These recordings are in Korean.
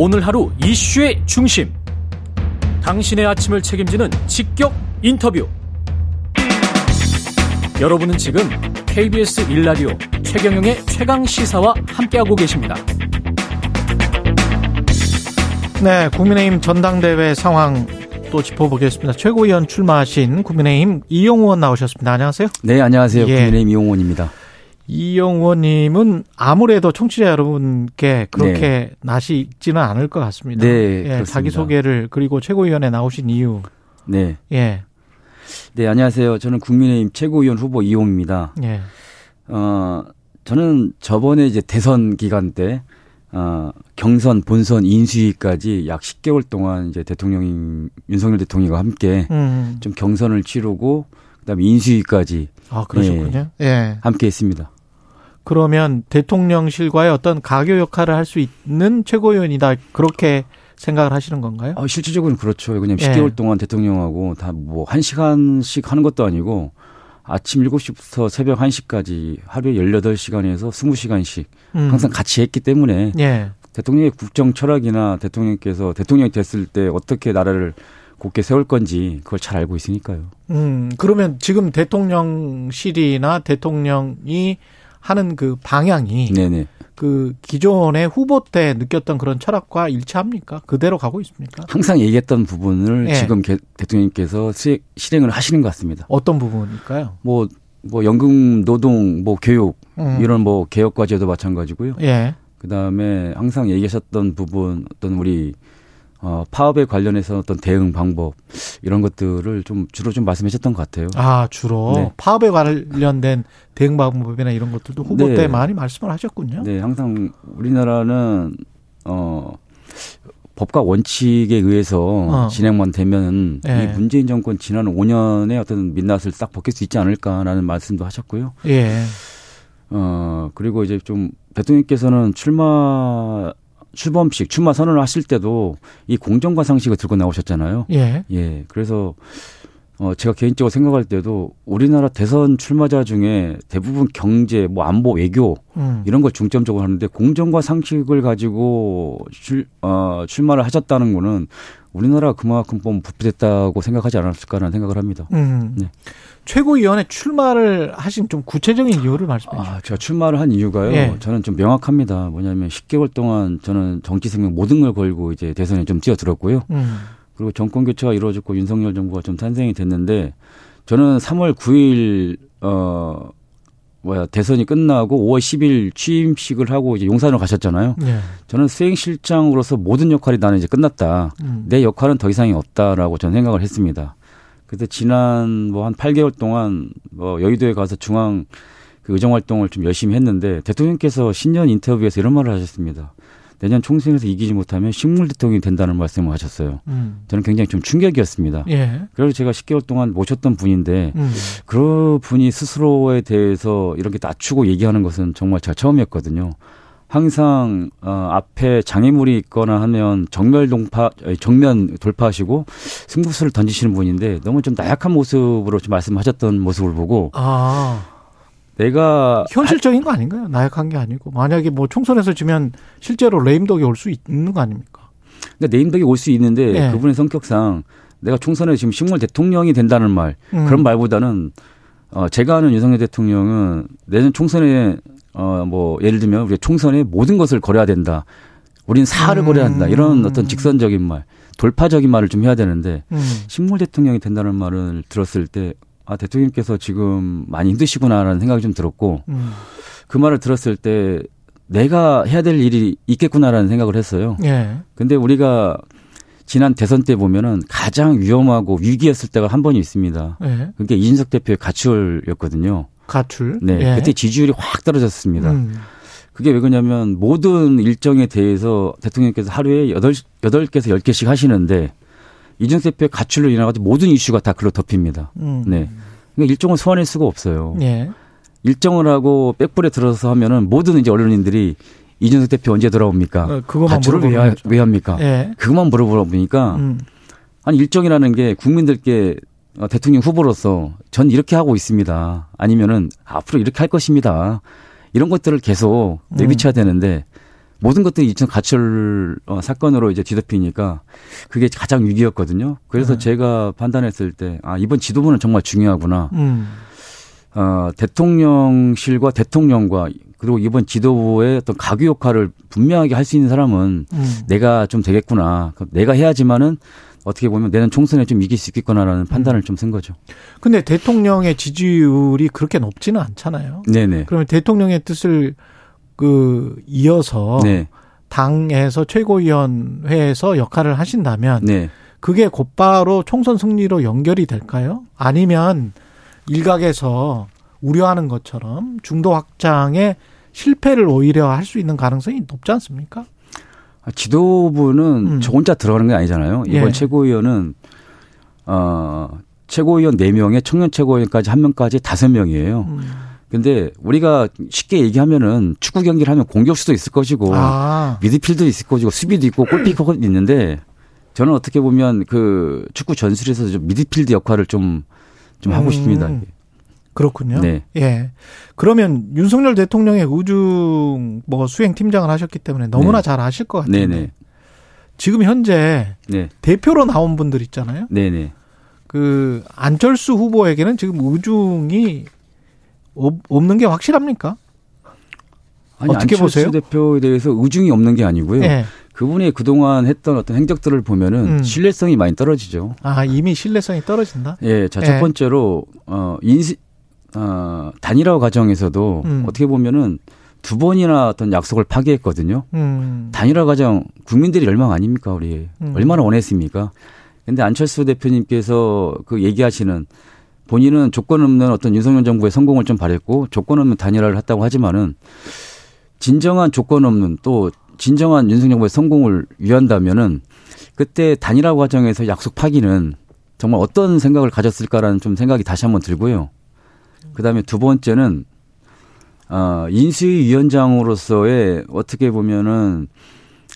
오늘 하루 이슈의 중심. 당신의 아침을 책임지는 직격 인터뷰. 여러분은 지금 KBS 1라디오 최경영의 최강 시사와 함께하고 계십니다. 네, 국민의힘 전당대회 상황 또 짚어보겠습니다. 최고위원 출마하신 국민의힘 이용 의원 나오셨습니다. 안녕하세요. 네, 안녕하세요. 예. 국민의힘 이용 의원입니다. 이용 의원님은 아무래도 청취자 여러분께 그렇게 네. 낯이 익지는 않을 것 같습니다. 네, 예, 자기 소개를 그리고 최고위원에 나오신 이유. 네. 예. 네, 안녕하세요. 저는 국민의힘 최고위원 후보 이용입니다. 예. 어, 저는 저번에 이제 대선 기간 때 어, 경선, 본선, 인수위까지 약 10개월 동안 이제 대통령 윤석열 대통령과 함께 음. 좀 경선을 치르고 그다음에 인수위까지 아 그러셨군요. 예, 예. 함께 했습니다. 그러면 대통령실과의 어떤 가교 역할을 할 수 있는 최고위원이다 그렇게 생각을 하시는 건가요? 아, 실질적으로는 그렇죠. 왜냐면 예. 10개월 동안 대통령하고 다 뭐 1시간씩 하는 것도 아니고 아침 7시부터 새벽 1시까지 하루에 18시간에서 20시간씩 음. 항상 같이 했기 때문에 예. 대통령의 국정 철학이나 대통령께서 대통령이 됐을 때 어떻게 나라를 곧게 세울 건지 그걸 잘 알고 있으니까요. 음, 그러면 지금 대통령실이나 대통령이 하는 그 방향이 네네. 그 기존의 후보 때 느꼈던 그런 철학과 일치합니까? 그대로 가고 있습니까? 항상 얘기했던 부분을 네. 지금 대통령님께서 실행을 하시는 것 같습니다. 어떤 부분일까요? 뭐, 뭐 연금, 노동, 뭐 교육 음. 이런 뭐 개혁 과제도 마찬가지고요. 예. 그 다음에 항상 얘기하셨던 부분 어떤 우리 어, 파업에 관련해서 어떤 대응 방법 이런 것들을 좀 주로 좀 말씀하셨던 것 같아요. 아 주로 네. 파업에 관련된 대응 방법이나 이런 것들도 후보 네. 때 많이 말씀을 하셨군요. 네, 항상 우리나라는 어 법과 원칙에 의해서 어. 진행만 되면 예. 이 문재인 정권 지난 5년의 어떤 민낯을 싹 벗길 수 있지 않을까라는 말씀도 하셨고요. 예. 어 그리고 이제 좀 대통령께서는 출마 출범식 출마 선언을 하실 때도 이 공정과 상식을 들고 나오셨잖아요. 예. 예. 그래서 어 제가 개인적으로 생각할 때도 우리나라 대선 출마자 중에 대부분 경제, 뭐 안보, 외교 음. 이런 걸 중점적으로 하는데 공정과 상식을 가지고 출, 어, 출마를 하셨다는 거는 우리나라가 그만큼 좀 부패됐다고 생각하지 않았을까라는 생각을 합니다. 음. 네. 최고위원회 출마를 하신 좀 구체적인 이유를 말씀해 주시죠. 아, 제가 출마를 한 이유가요. 예. 저는 좀 명확합니다. 뭐냐면 10개월 동안 저는 정치 생명 모든 걸 걸고 이제 대선에 좀 뛰어들었고요. 음. 그리고 정권 교체가 이루어졌고 윤석열 정부가 좀 탄생이 됐는데 저는 3월 9일 어 뭐야 대선이 끝나고 5월 10일 취임식을 하고 이제 용산으로 가셨잖아요. 예. 저는 수행실장으로서 모든 역할이 나는 이제 끝났다. 음. 내 역할은 더 이상이 없다라고 저는 생각을 했습니다. 그래서 지난 뭐 한 8개월 동안 뭐 여의도에 가서 중앙 그 의정 활동을 좀 열심히 했는데 대통령께서 신년 인터뷰에서 이런 말을 하셨습니다. 내년 총선에서 이기지 못하면 식물 대통령이 된다는 말씀을 하셨어요. 음. 저는 굉장히 좀 충격이었습니다. 예. 그래서 제가 10개월 동안 모셨던 분인데 음. 그 분이 스스로에 대해서 이렇게 낮추고 얘기하는 것은 정말 제가 처음이었거든요. 항상 어 앞에 장애물이 있거나 하면 정면 동파 정면 돌파하시고 승부수를 던지시는 분인데 너무 좀 나약한 모습으로 좀 말씀하셨던 모습을 보고 아. 내가 현실적인 거 아닌가요? 나약한 게 아니고 만약에 뭐 총선에서 지면 실제로 레임덕이 올 수 있는 거 아닙니까? 그러니까 레임덕이 올 수 있는데 네. 그분의 성격상 내가 총선에 지금 식물 대통령이 된다는 말 음. 그런 말보다는 어 제가 아는 윤석열 대통령은 내년 총선에 어, 뭐, 예를 들면 우리 총선에 모든 것을 걸어야 된다. 우린 사활을 음. 걸어야 한다. 이런 어떤 직선적인 말, 돌파적인 말을 좀 해야 되는데, 음. 식물 대통령이 된다는 말을 들었을 때, 아, 대통령께서 지금 많이 힘드시구나라는 생각이 좀 들었고, 음. 그 말을 들었을 때, 내가 해야 될 일이 있겠구나라는 생각을 했어요. 예. 근데 우리가 지난 대선 때 보면은 가장 위험하고 위기였을 때가 한 번이 있습니다. 예. 그게 이준석 대표의 가출이었거든요. 가출. 네. 예. 그때 지지율이 확 떨어졌습니다. 음. 그게 왜 그러냐면 모든 일정에 대해서 대통령께서 하루에 8, 8개에서 10개씩 하시는데 이준석 대표의 가출로 인해 가지고 모든 이슈가 다 글로 덮입니다. 음. 네. 그러니까 일정을 소화할 수가 없어요. 예. 일정을 하고 백불에 들어서 하면은 모든 이제 언론인들이 이준석 대표 언제 돌아옵니까? 어, 가출을 왜, 왜 합니까? 예. 그것만 물어보니까 음. 아니 일정이라는 게 국민들께 어, 대통령 후보로서 전 이렇게 하고 있습니다. 아니면은 앞으로 이렇게 할 것입니다. 이런 것들을 계속 내비쳐야 음. 되는데 모든 것들이 이천 가출 어, 사건으로 이제 뒤덮이니까 그게 가장 위기였거든요. 그래서 네. 제가 판단했을 때 아, 이번 지도부는 정말 중요하구나. 음. 어, 대통령실과 대통령과 그리고 이번 지도부의 어떤 가교 역할을 분명하게 할 수 있는 사람은 음. 내가 좀 되겠구나. 내가 해야지만은 어떻게 보면 내년 총선에 좀 이길 수 있겠구나라는 판단을 음. 좀쓴 거죠. 근데 대통령의 지지율이 그렇게 높지는 않잖아요. 네네. 그러면 대통령의 뜻을 그 이어서 네. 당에서 최고위원회에서 역할을 하신다면 네. 그게 곧바로 총선 승리로 연결이 될까요? 아니면 일각에서 우려하는 것처럼 중도 확장에 실패를 오히려 할 수 있는 가능성이 높지 않습니까? 아, 지도부는 음. 저 혼자 들어가는 게 아니잖아요. 이번 예. 최고위원은 어 최고위원 4명에 청년 최고위원까지 1명까지 5명이에요. 음. 근데 우리가 쉽게 얘기하면은 축구 경기를 하면 공격수도 있을 것이고 아. 미드필도 있을 것이고 수비도 있고 골키퍼도 있는데 저는 어떻게 보면 그 축구 전술에서 좀 미드필드 역할을 좀좀 좀 하고 음. 싶습니다. 그렇군요. 네. 예. 그러면 윤석열 대통령의 우중 뭐 수행 팀장을 하셨기 때문에 너무나 네. 잘 아실 것 같아요. 네네. 지금 현재 네. 대표로 나온 분들 있잖아요. 네네. 그 안철수 후보에게는 지금 우중이 없는 게 확실합니까? 아니, 어떻게 안철수 보세요? 대표에 대해서 우중이 없는 게 아니고요. 네. 그분이 그동안 했던 어떤 행적들을 보면은 음. 신뢰성이 많이 떨어지죠. 아, 이미 신뢰성이 떨어진다? 예. 자, 첫 네. 번째로, 어, 인시, 어, 단일화 과정에서도 음. 어떻게 보면은 두 번이나 어떤 약속을 파기했거든요. 음. 단일화 과정 국민들이 열망 아닙니까 우리 음. 얼마나 원했습니까? 근데 안철수 대표님께서 그 얘기하시는 본인은 조건 없는 어떤 윤석열 정부의 성공을 좀 바랬고 조건 없는 단일화를 했다고 하지만은 진정한 조건 없는 또 진정한 윤석열 정부의 성공을 위한다면은 그때 단일화 과정에서 약속 파기는 정말 어떤 생각을 가졌을까라는 좀 생각이 다시 한번 들고요. 그다음에 두 번째는 어 인수위원장으로서의 어떻게 보면은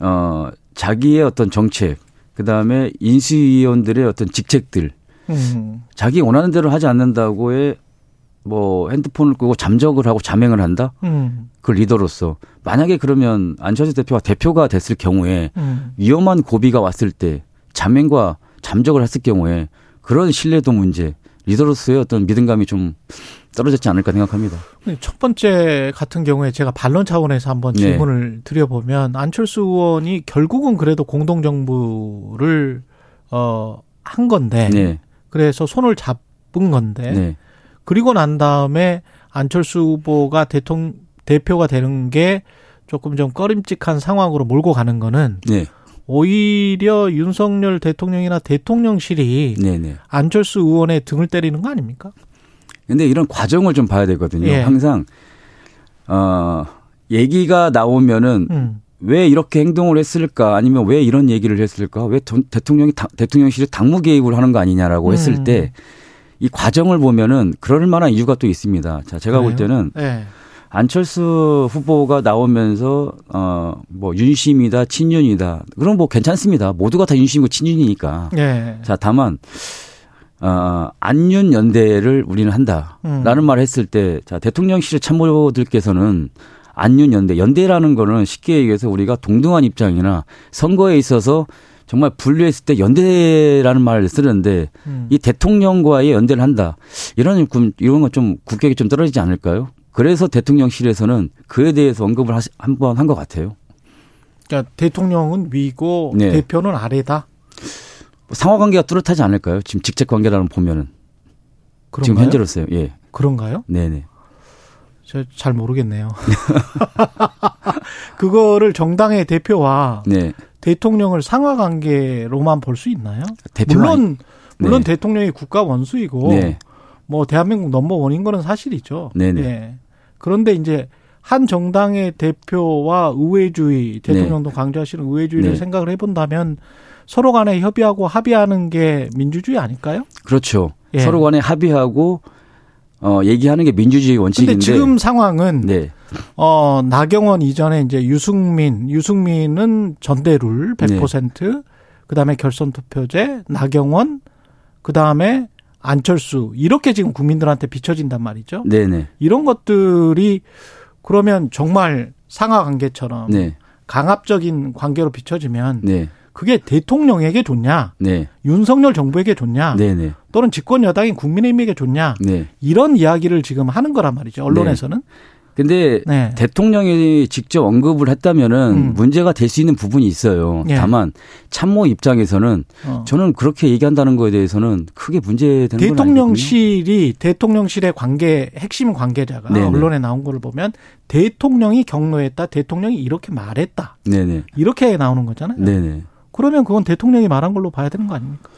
어 자기의 어떤 정책 그다음에 인수위원들의 어떤 직책들 음. 자기 원하는 대로 하지 않는다고의 뭐 핸드폰을 끄고 잠적을 하고 자맹을 한다. 음. 그 리더로서 만약에 그러면 안철수 대표가 대표가 됐을 경우에 음. 위험한 고비가 왔을 때 자맹과 잠적을 했을 경우에 그런 신뢰도 문제 리더로서의 어떤 믿음감이 좀 떨어졌지 않을까 생각합니다. 첫 번째 같은 경우에 제가 반론 차원에서 한번 네. 질문을 네. 드려보면 안철수 의원이 결국은 그래도 공동정부를 어 한 건데 네. 그래서 손을 잡은 건데 네. 그리고 난 다음에 안철수 후보가 대통령 대표가 되는 게 조금 좀 꺼림칙한 상황으로 몰고 가는 거는 네. 오히려 윤석열 대통령이나 대통령실이 네네. 네. 안철수 의원의 등을 때리는 거 아닙니까? 근데 이런 과정을 좀 봐야 되거든요. 예. 항상 어 얘기가 나오면은 음. 왜 이렇게 행동을 했을까 아니면 왜 이런 얘기를 했을까 왜 대통령이 대통령실이 당무 개입을 하는 거 아니냐라고 했을 음. 때이 과정을 보면은 그럴 만한 이유가 또 있습니다. 자, 제가 그래요? 볼 때는 네. 안철수 후보가 나오면서 어뭐 윤심이다 친윤이다 그럼 뭐 괜찮습니다. 모두가 다 윤심이고 친윤이니까. 네. 자, 다만 어, 안윤 연대를 우리는 한다라는 음. 말을 했을 때, 자 대통령실 참모들께서는 안윤 연대, 연대라는 거는 쉽게 얘기해서 우리가 동등한 입장이나 선거에 있어서 정말 분류했을 때 연대라는 말을 쓰는데 음. 이 대통령과의 연대를 한다 이런 이런 건 좀 국격이 좀 떨어지지 않을까요? 그래서 대통령실에서는 그에 대해서 언급을 한 번 한 것 같아요. 그러니까 대통령은 위고 네. 대표는 아래다. 상하 관계가 뚜렷하지 않을까요? 지금 직책 관계라는 보면은 그런가요? 지금 현재로서요. 예. 그런가요? 네네. 저 잘 모르겠네요. 그거를 정당의 대표와 네. 대통령을 상하 관계로만 볼 수 있나요? 물론 물론 네. 대통령이 국가 원수이고 네. 뭐 대한민국 넘버 원인 거는 사실이죠. 네네. 예. 그런데 이제 한 정당의 대표와 의회주의 대통령도 네. 강조하시는 의회주의를 네. 생각을 해본다면 서로 간에 협의하고 합의하는 게 민주주의 아닐까요? 그렇죠. 예. 서로 간에 합의하고 어 얘기하는 게 민주주의 원칙인데. 지금 상황은 네. 어 나경원 이전에 이제 유승민, 유승민은 전대룰 100%, 네. 그다음에 결선 투표제, 나경원, 그다음에 안철수 이렇게 지금 국민들한테 비춰진단 말이죠. 네네. 이런 것들이 그러면 정말 상하 관계처럼 네. 강압적인 관계로 비춰지면 네. 그게 대통령에게 좋냐, 네. 윤석열 정부에게 좋냐, 네네. 네. 또는 집권 여당인 국민의힘에게 좋냐, 네. 이런 이야기를 지금 하는 거란 말이죠. 언론에서는. 네. 근데 네. 대통령이 직접 언급을 했다면은 음. 문제가 될 수 있는 부분이 있어요. 네. 다만 참모 입장에서는 어. 저는 그렇게 얘기한다는 거에 대해서는 크게 문제되는 대통령실이 대통령실의 관계 핵심 관계자가 네네. 언론에 나온 거를 보면 대통령이 경로했다. 대통령이 이렇게 말했다. 네네. 이렇게 나오는 거잖아요. 네네. 그러면 그건 대통령이 말한 걸로 봐야 되는 거 아닙니까?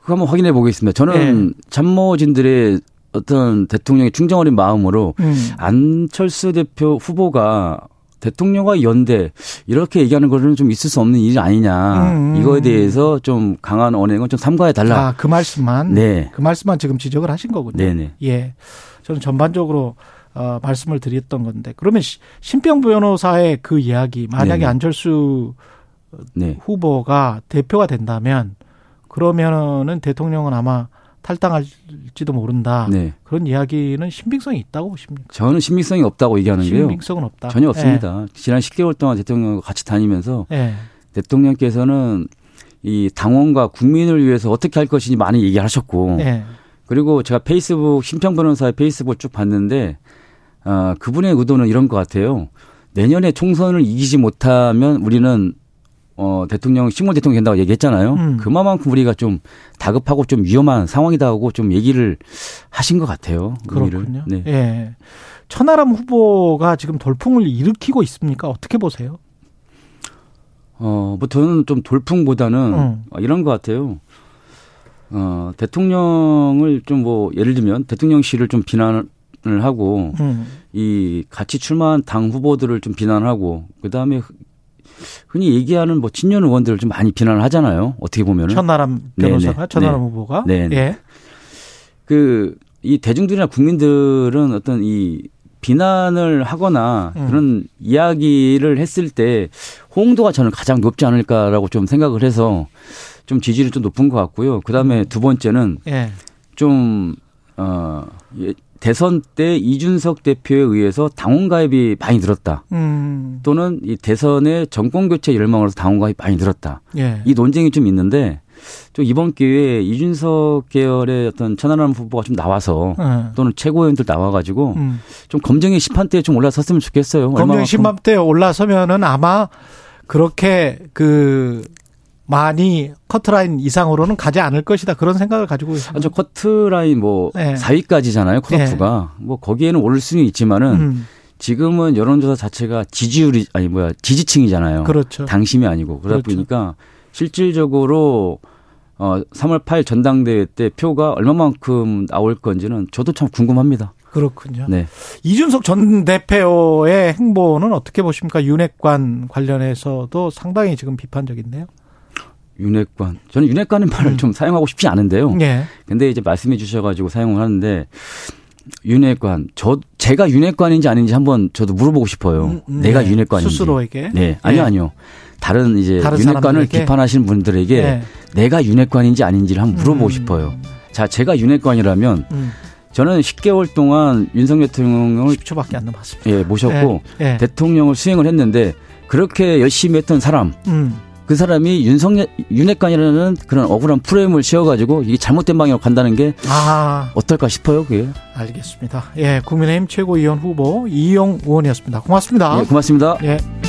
그거 한번 확인해 보겠습니다. 저는 네. 참모진들의 어떤 대통령의 충정 어린 마음으로 음. 안철수 대표 후보가 대통령과 연대 이렇게 얘기하는 거는 좀 있을 수 없는 일이 아니냐 음, 음. 이거에 대해서 좀 강한 언행은 좀 삼가해 달라. 아, 그 말씀만. 네. 그 말씀만 지금 지적을 하신 거군요. 네네. 예. 저는 전반적으로 어, 말씀을 드렸던 건데 그러면 신병 변호사의 그 이야기 만약에 네네. 안철수 네. 후보가 대표가 된다면 그러면은 대통령은 아마 탈당할지도 모른다. 네. 그런 이야기는 신빙성이 있다고 보십니까? 저는 신빙성이 없다고 얘기하는 게요. 신빙성은 없다. 전혀 없습니다. 네. 지난 10개월 동안 대통령과 같이 다니면서 네. 대통령께서는 이 당원과 국민을 위해서 어떻게 할 것인지 많이 얘기하셨고 네. 그리고 제가 페이스북 심평 변호사의 페이스북 쭉 봤는데 어, 그분의 의도는 이런 것 같아요. 내년에 총선을 이기지 못하면 우리는 어, 대통령, 식물 대통령 된다고 얘기했잖아요. 음. 그만큼 우리가 좀 다급하고 좀 위험한 상황이다 하고 좀 얘기를 하신 것 같아요. 그렇군요. 네. 예. 천하람 후보가 지금 돌풍을 일으키고 있습니까? 어떻게 보세요? 어, 뭐 저는 좀 돌풍보다는 음. 이런 것 같아요. 어, 대통령을 좀 뭐 예를 들면 대통령실을 좀 비난을 하고 음. 이 같이 출마한 당 후보들을 좀 비난하고 그다음에 흔히 얘기하는 뭐 친년 의원들을 좀 많이 비난을 하잖아요. 어떻게 보면은 천나람 변호사가 네네. 천나람 네. 후보가 네. 예. 그이 대중들이나 국민들은 어떤 이 비난을 하거나 음. 그런 이야기를 했을 때 호응도가 저는 가장 높지 않을까라고 좀 생각을 해서 좀 지지율이 좀 높은 것 같고요. 그 다음에 음. 두 번째는 예. 좀, 어, 예, 대선 때 이준석 대표에 의해서 당원 가입이 많이 늘었다. 음. 또는 이 대선의 정권 교체 열망으로서 당원 가입이 많이 늘었다. 예. 이 논쟁이 좀 있는데 좀 이번 기회에 이준석 계열의 어떤 천안함 후보가 좀 나와서 예. 또는 최고위원들 나와가지고 음. 좀 검증의 심판대에 좀 올라섰으면 좋겠어요. 검증의 심판대에 올라서면은 아마 그렇게 그 많이 커트라인 이상으로는 가지 않을 것이다 그런 생각을 가지고 있습니다. 아저 커트라인 뭐 네. 4위까지잖아요 컷오프가 네. 뭐 거기에는 오를 수는 있지만은 음. 지금은 여론조사 자체가 지지율이 아니 뭐야 지지층이잖아요. 그렇죠. 당심이 아니고 그러다 그렇죠. 보니까 실질적으로 어 3월 8일 전당대회 때 표가 얼마만큼 나올 건지는 저도 참 궁금합니다. 그렇군요. 네. 이준석 전 대표의 행보는 어떻게 보십니까? 윤핵관 관련해서도 상당히 지금 비판적인데요. 윤핵관. 저는 윤핵관의 말을 음. 좀 사용하고 싶지 않은데요. 예. 근데 이제 말씀해 주셔가지고 사용을 하는데 윤핵관. 저 제가 윤핵관인지 아닌지 한번 저도 물어보고 싶어요. 음, 음 내가 네. 윤핵관인지. 스스로에게. 네. 아니요, 네. 아니요. 다른 이제 다른 윤핵관을? 비판하시는 분들에게 네. 내가 윤핵관인지 아닌지를 한번 물어보고 음. 싶어요. 자, 제가 윤핵관이라면 음. 저는 10개월 동안 윤석열 대통령을 10초밖에 안 남았습니다. 예, 모셨고 네. 대통령을 수행을 했는데 그렇게 열심히 했던 사람 음. 그 사람이 윤석열 윤핵관이라는 그런 억울한 프레임을 씌워가지고 이게 잘못된 방향으로 간다는 게 아. 어떨까 싶어요, 그게. 알겠습니다. 예, 국민의힘 최고위원 후보 이용 의원이었습니다. 고맙습니다. 예, 고맙습니다. 예.